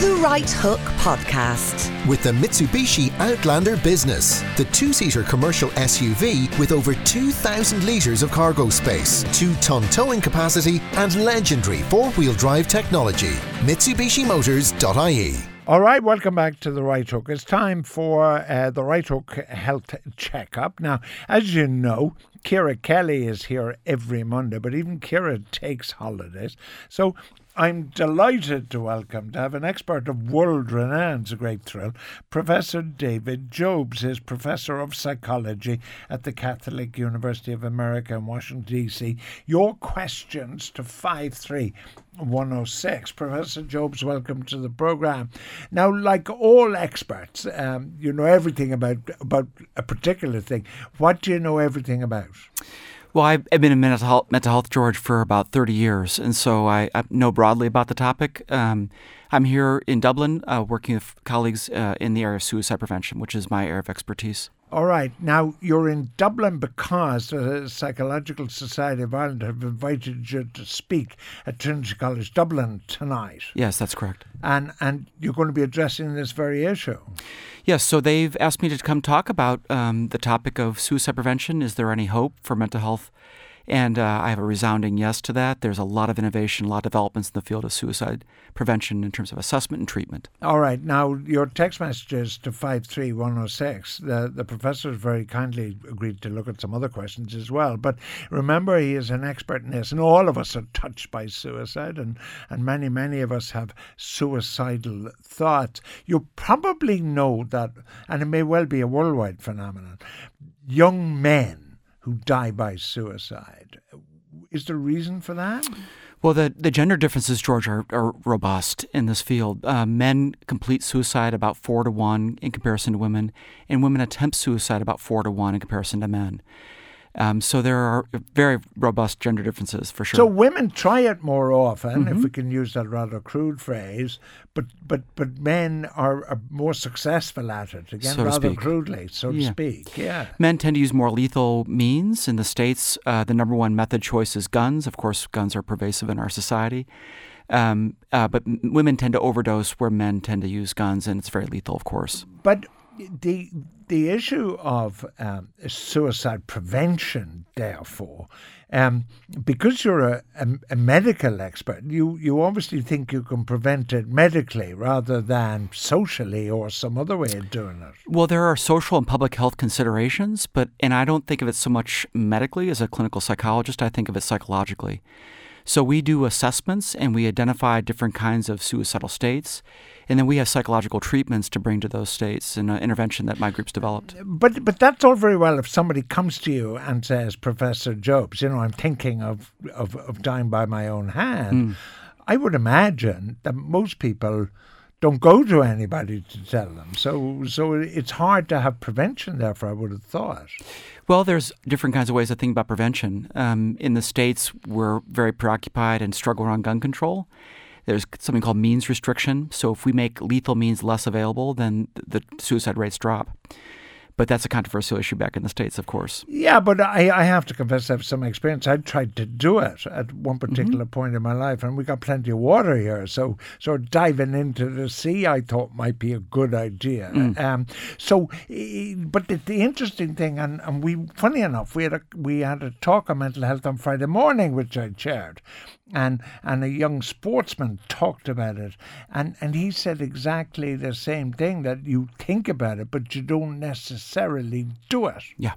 The Right Hook Podcast. With the Mitsubishi Outlander Business, the two seater commercial SUV with over 2,000 litres of cargo space, 2 ton towing capacity, and legendary four wheel drive technology. MitsubishiMotors.ie. All right, welcome back to the Right Hook. It's time for uh, the Right Hook Health Checkup. Now, as you know, Ciara Kelly is here every Monday, but even Ciara takes holidays. So I'm delighted to welcome to have an expert of world renown, it's a great thrill, Professor David Jobes is Professor of Psychology at the Catholic University of America in Washington, D.C. Your questions to 53106. Professor Jobes, welcome to the program. Now, like all experts, um, you know everything about, about a particular thing. What do you know everything about? Well, I've been in mental health, mental health, George, for about 30 years, and so I, I know broadly about the topic. Um, I'm here in Dublin uh, working with colleagues uh, in the area of suicide prevention, which is my area of expertise. All right. Now, you're in Dublin because the Psychological Society of Ireland have invited you to speak at Trinity College Dublin tonight. Yes, that's correct. And and you're going to be addressing this very issue. Yes, so they've asked me to come talk about um, the topic of suicide prevention. Is there any hope for mental health and uh, I have a resounding yes to that. There's a lot of innovation, a lot of developments in the field of suicide prevention in terms of assessment and treatment. All right. Now, your text messages to 53106, the, the professor has very kindly agreed to look at some other questions as well. But remember, he is an expert in this, and all of us are touched by suicide, and, and many, many of us have suicidal thoughts. You probably know that, and it may well be a worldwide phenomenon, young men who die by suicide. Is there a reason for that? Well, the, the gender differences, George, are, are robust in this field. Uh, men complete suicide about four to one in comparison to women, and women attempt suicide about four to one in comparison to men. Um, so there are very robust gender differences for sure. So women try it more often, mm-hmm. if we can use that rather crude phrase, but but but men are, are more successful at it again, so rather crudely, so yeah. to speak. Yeah. Men tend to use more lethal means. In the states, uh, the number one method choice is guns. Of course, guns are pervasive in our society. Um, uh, but women tend to overdose where men tend to use guns, and it's very lethal, of course. But the the issue of um, suicide prevention, therefore, um, because you're a, a, a, medical expert, you, you obviously think you can prevent it medically rather than socially or some other way of doing it. Well, there are social and public health considerations, but and I don't think of it so much medically as a clinical psychologist. I think of it psychologically. So we do assessments and we identify different kinds of suicidal states. And then we have psychological treatments to bring to those states and an intervention that my group's developed. But but that's all very well if somebody comes to you and says, Professor Jobes, you know, I'm thinking of, of, of dying by my own hand. Mm. I would imagine that most people don't go to anybody to tell them. So so it's hard to have prevention. Therefore, I would have thought. Well, there's different kinds of ways to think about prevention. Um, in the states, we're very preoccupied and struggle around gun control. There's something called means restriction. So if we make lethal means less available, then the suicide rates drop. But that's a controversial issue back in the States, of course. Yeah, but I, I have to confess I have some experience. I tried to do it at one particular mm-hmm. point in my life, and we got plenty of water here. So, so diving into the sea, I thought might be a good idea. Mm. Um, so, but the, the, interesting thing, and, and we, funny enough, we had a we had a talk on mental health on Friday morning, which I chaired, and and a young sportsman talked about it. And and he said exactly the same thing that you think about it but you don't necessarily do it. Yeah.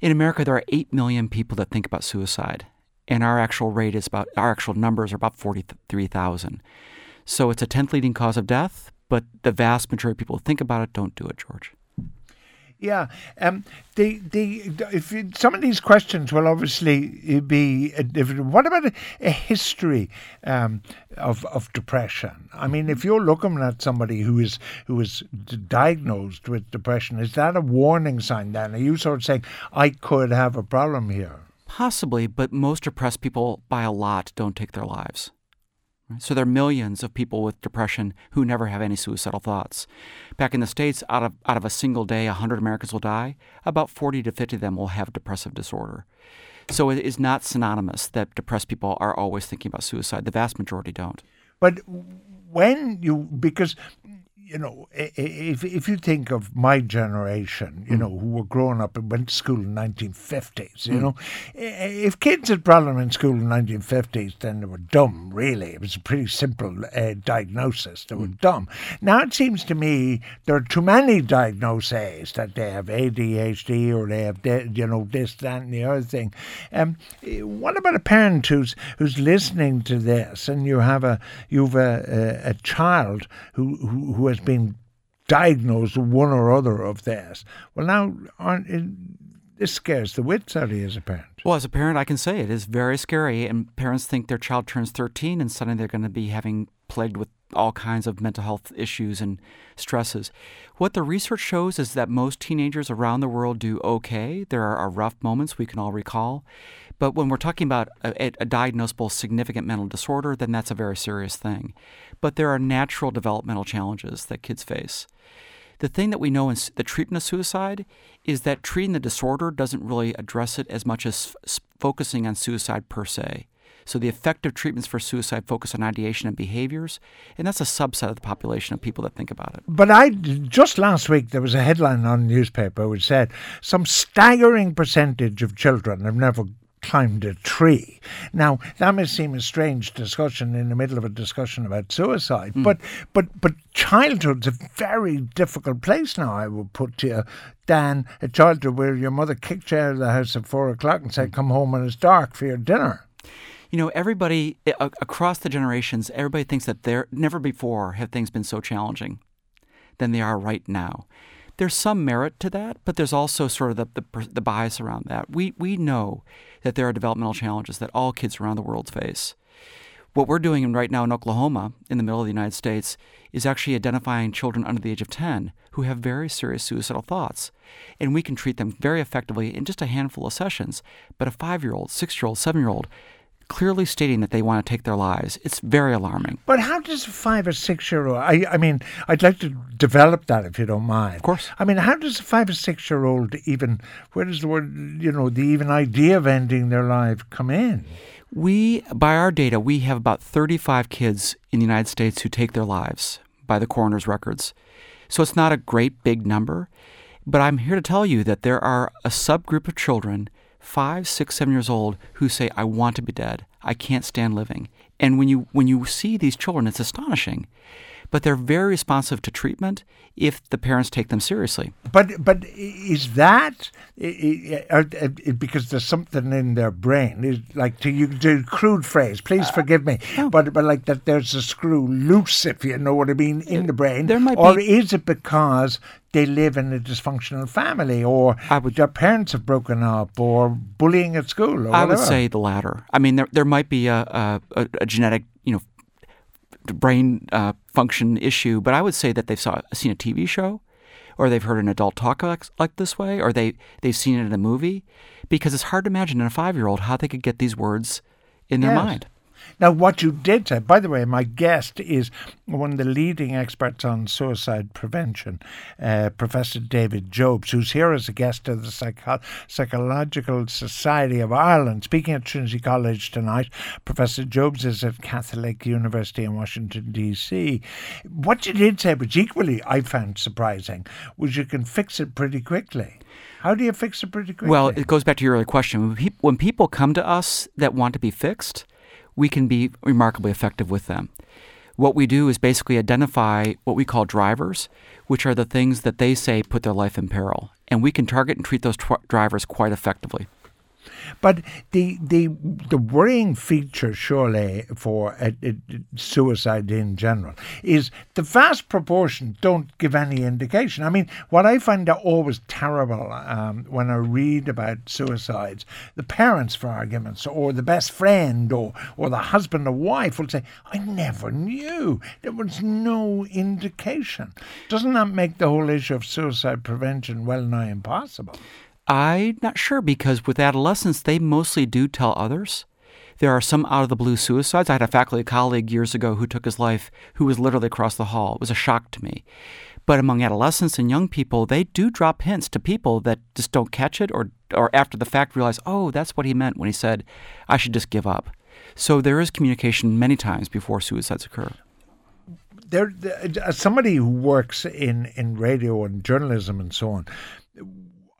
In america there are 8 million people that think about suicide and our actual rate is about our actual numbers are about 43,000 so it's a 10th leading cause of death but the vast majority of people who think about it don't do it george yeah, um, the the if you, some of these questions will obviously be different. What about a, a history um, of of depression? I mean, if you're looking at somebody who is who is diagnosed with depression, is that a warning sign? Then are you sort of saying I could have a problem here? Possibly, but most depressed people by a lot don't take their lives. So there are millions of people with depression who never have any suicidal thoughts. Back in the States, out of, out of a single day, 100 Americans will die. About 40 to 50 of them will have depressive disorder. So it is not synonymous that depressed people are always thinking about suicide. The vast majority don't. But when you because you know, if if you think of my generation, you mm. know, who were growing up and went to school in 1950s, you mm. know, if kids had problem in school in 1950s, then they were dumb. Really, it was a pretty simple uh, diagnosis. They were mm. dumb. Now it seems to me there are too many diagnoses that they have ADHD or they have, you know, this, that, and the other thing. Um, what about a parent who's who's listening to this, and you have a you've a, a, a child who who, who has been diagnosed with one or other of this. Well, now, aren't, it, this scares the wits out of you as a parent. Well, as a parent, I can say it is very scary, and parents think their child turns 13 and suddenly they're going to be having plagued with all kinds of mental health issues and stresses. What the research shows is that most teenagers around the world do okay. There are rough moments we can all recall. But when we're talking about a, a, diagnosable significant mental disorder, then that's a very serious thing. But there are natural developmental challenges that kids face. The thing that we know in the treatment of suicide is that treating the disorder doesn't really address it as much as f- focusing on suicide per se. So the effective treatments for suicide focus on ideation and behaviors, and that's a subset of the population of people that think about it. But I just last week there was a headline on the newspaper which said some staggering percentage of children have never climbed a tree. Now that may seem a strange discussion in the middle of a discussion about suicide, mm. but but but childhood's a very difficult place now. I would put to you, Dan, a childhood where your mother kicked you out of the house at four o'clock and said, "Come home when it's dark for your dinner." You know, everybody across the generations, everybody thinks that there never before have things been so challenging than they are right now there's some merit to that, but there's also sort of the, the, the, bias around that. We, we know that there are developmental challenges that all kids around the world face. What we're doing right now in Oklahoma, in the middle of the United States, is actually identifying children under the age of 10 who have very serious suicidal thoughts. And we can treat them very effectively in just a handful of sessions. But a five year old, six year old, seven year old clearly stating that they want to take their lives. It's very alarming. But how does a five or six year old? I, I mean, I'd like to develop that if you don't mind. Of course. I mean, how does a five or six year old even? Where does the word, you know, the even idea of ending their life come in? We, by our data, we have about 35 kids in the United States who take their lives by the coroner's records. So it's not a great big number, but I'm here to tell you that there are a subgroup of children five, six, seven years old who say, I want to be dead. I can't stand living. And when you when you see these children, it's astonishing. But they're very responsive to treatment if the parents take them seriously. But but is that because there's something in their brain? Is like to a crude phrase. Please uh, forgive me. No. But but like that, there's a screw loose, if you know what I mean, in the brain. There might or be. is it because they live in a dysfunctional family, or would, their parents have broken up, or bullying at school, or I would say the latter. I mean, there there might be a, a, a genetic, you know, brain uh, function issue, but I would say that they've saw, seen a TV show, or they've heard an adult talk like, like this way, or they they've seen it in a movie, because it's hard to imagine in a five year old how they could get these words in their yes. mind. Now, what you did say, by the way, my guest is one of the leading experts on suicide prevention, uh, Professor David Jobes, who's here as a guest of the Psycho- Psychological Society of Ireland. Speaking at Trinity College tonight, Professor Jobes is at Catholic University in Washington, D.C. What you did say, which equally I found surprising, was you can fix it pretty quickly. How do you fix it pretty quickly? Well, it goes back to your earlier question. When people come to us that want to be fixed, we can be remarkably effective with them. What we do is basically identify what we call drivers, which are the things that they say put their life in peril. And we can target and treat those tw- drivers quite effectively. But the the the worrying feature, surely, for uh, uh, suicide in general is the vast proportion don't give any indication. I mean, what I find always terrible um, when I read about suicides, the parents, for arguments, or the best friend, or or the husband or wife will say, "I never knew. There was no indication." Doesn't that make the whole issue of suicide prevention well nigh impossible? I'm not sure because with adolescents, they mostly do tell others. There are some out of the blue suicides. I had a faculty colleague years ago who took his life who was literally across the hall. It was a shock to me. But among adolescents and young people, they do drop hints to people that just don't catch it or, or after the fact realize, oh, that's what he meant when he said, I should just give up. So there is communication many times before suicides occur there, uh, somebody who works in, in radio and journalism and so on,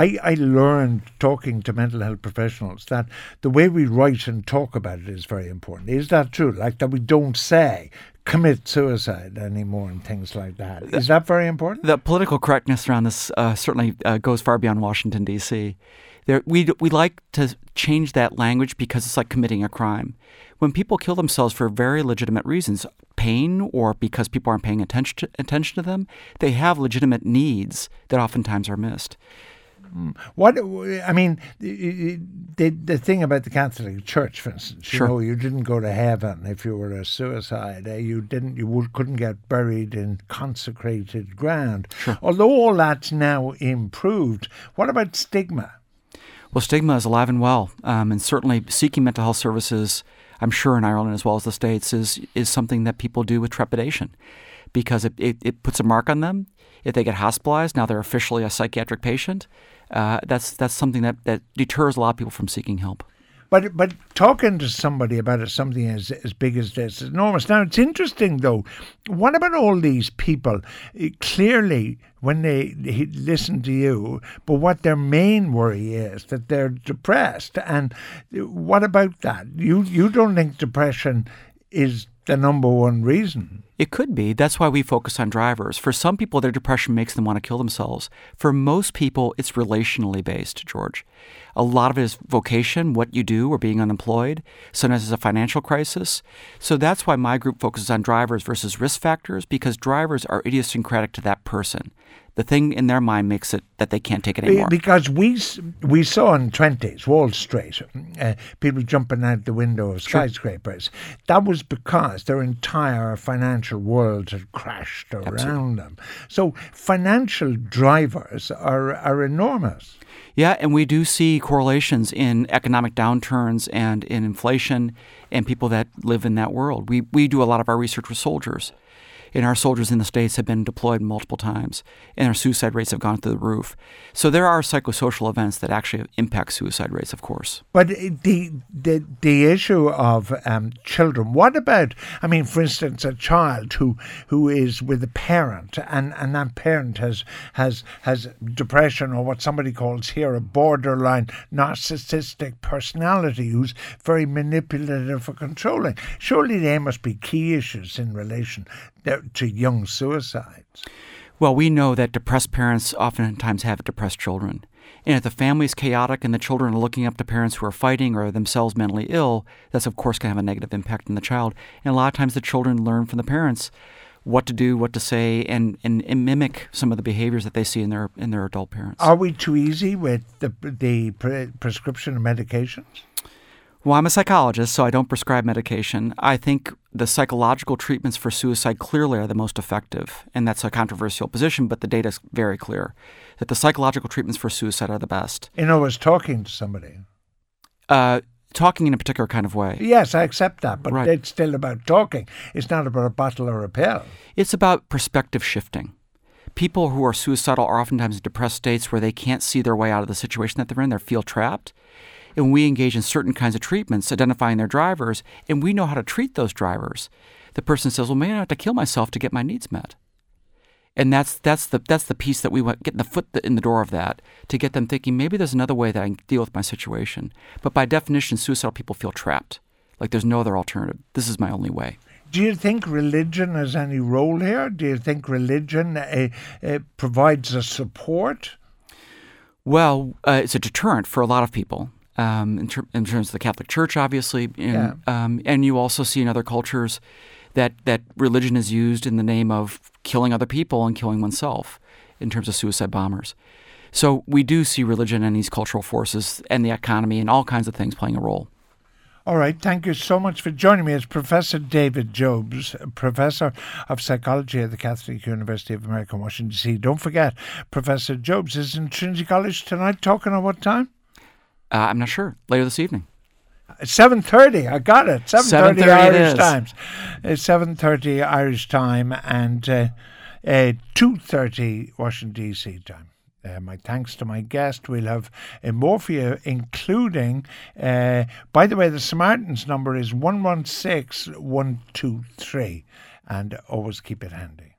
I, I learned talking to mental health professionals that the way we write and talk about it is very important. Is that true? Like that we don't say commit suicide anymore and things like that. Is that very important? The political correctness around this uh, certainly uh, goes far beyond Washington D.C. There, we we like to change that language because it's like committing a crime. When people kill themselves for very legitimate reasons, pain or because people aren't paying attention to, attention to them, they have legitimate needs that oftentimes are missed. What I mean, the the thing about the Catholic Church, for instance, sure. you know, you didn't go to heaven if you were a suicide. Uh, you didn't, you would, couldn't get buried in consecrated ground. Sure. Although all that's now improved, what about stigma? Well, stigma is alive and well, um, and certainly seeking mental health services. I'm sure in Ireland as well as the states is is something that people do with trepidation, because it, it, it puts a mark on them. If they get hospitalized, now they're officially a psychiatric patient uh, that's that's something that, that deters a lot of people from seeking help. But but talking to somebody about it, something as as big as this is enormous. Now it's interesting though. What about all these people? Clearly, when they, they listen to you, but what their main worry is that they're depressed. And what about that? You you don't think depression is the number one reason? It could be. That's why we focus on drivers. For some people, their depression makes them want to kill themselves. For most people, it's relationally based, George. A lot of it is vocation, what you do, or being unemployed. Sometimes it's a financial crisis. So that's why my group focuses on drivers versus risk factors, because drivers are idiosyncratic to that person the thing in their mind makes it that they can't take it anymore. Because we we saw in twenties Wall Street uh, people jumping out the window of skyscrapers. Sure. That was because their entire financial world had crashed around Absolutely. them. So financial drivers are are enormous. Yeah, and we do see correlations in economic downturns and in inflation and people that live in that world. We we do a lot of our research with soldiers and our soldiers in the States have been deployed multiple times, and our suicide rates have gone through the roof. So there are psychosocial events that actually impact suicide rates, of course. But the the, the issue of um, children, what about, I mean, for instance, a child who who is with a parent and, and that parent has, has, has depression or what somebody calls here a borderline narcissistic personality who's very manipulative or controlling. Surely there must be key issues in relation to young suicides? Well, we know that depressed parents oftentimes have depressed children. And if the family is chaotic and the children are looking up to parents who are fighting or themselves mentally ill, that's of course going to have a negative impact on the child. And a lot of times the children learn from the parents what to do, what to say, and, and, and mimic some of the behaviors that they see in their in their adult parents. Are we too easy with the the pre- prescription of medications? Well, I'm a psychologist, so I don't prescribe medication. I think the psychological treatments for suicide clearly are the most effective. And that's a controversial position, but the data is very clear that the psychological treatments for suicide are the best. In other words, talking to somebody. Uh, talking in a particular kind of way. Yes, I accept that, but right. it's still about talking. It's not about a bottle or a pill. It's about perspective shifting. People who are suicidal are oftentimes in depressed states where they can't see their way out of the situation that they're in. They feel trapped and we engage in certain kinds of treatments, identifying their drivers, and we know how to treat those drivers. The person says, "Well, maybe I have to kill myself to get my needs met," and that's that's the that's the piece that we want getting the foot in the door of that to get them thinking maybe there's another way that I can deal with my situation. But by definition, suicidal people feel trapped, like there's no other alternative. This is my only way. Do you think religion has any role here? Do you think religion uh, uh, provides a support? Well, uh, it's a deterrent for a lot of people um, in, ter- in, terms of the Catholic Church, obviously, and, yeah. um, and you also see in other cultures that that religion is used in the name of killing other people and killing oneself, in terms of suicide bombers. So we do see religion and these cultural forces and the economy and all kinds of things playing a role. All right, thank you so much for joining me. It's Professor David Jobes, Professor of Psychology at the Catholic University of America, Washington, D.C. Don't forget, Professor Jobes is in Trinity College tonight, talking at what time? Uh, I'm not sure. Later this evening. Seven thirty. I got it. Seven thirty Irish times. It's seven thirty Irish time and uh, uh, two thirty Washington D.C. time. Uh, my thanks to my guest. We'll have a more for you, including, uh, by the way, the Samaritans number is 116123. and always keep it handy.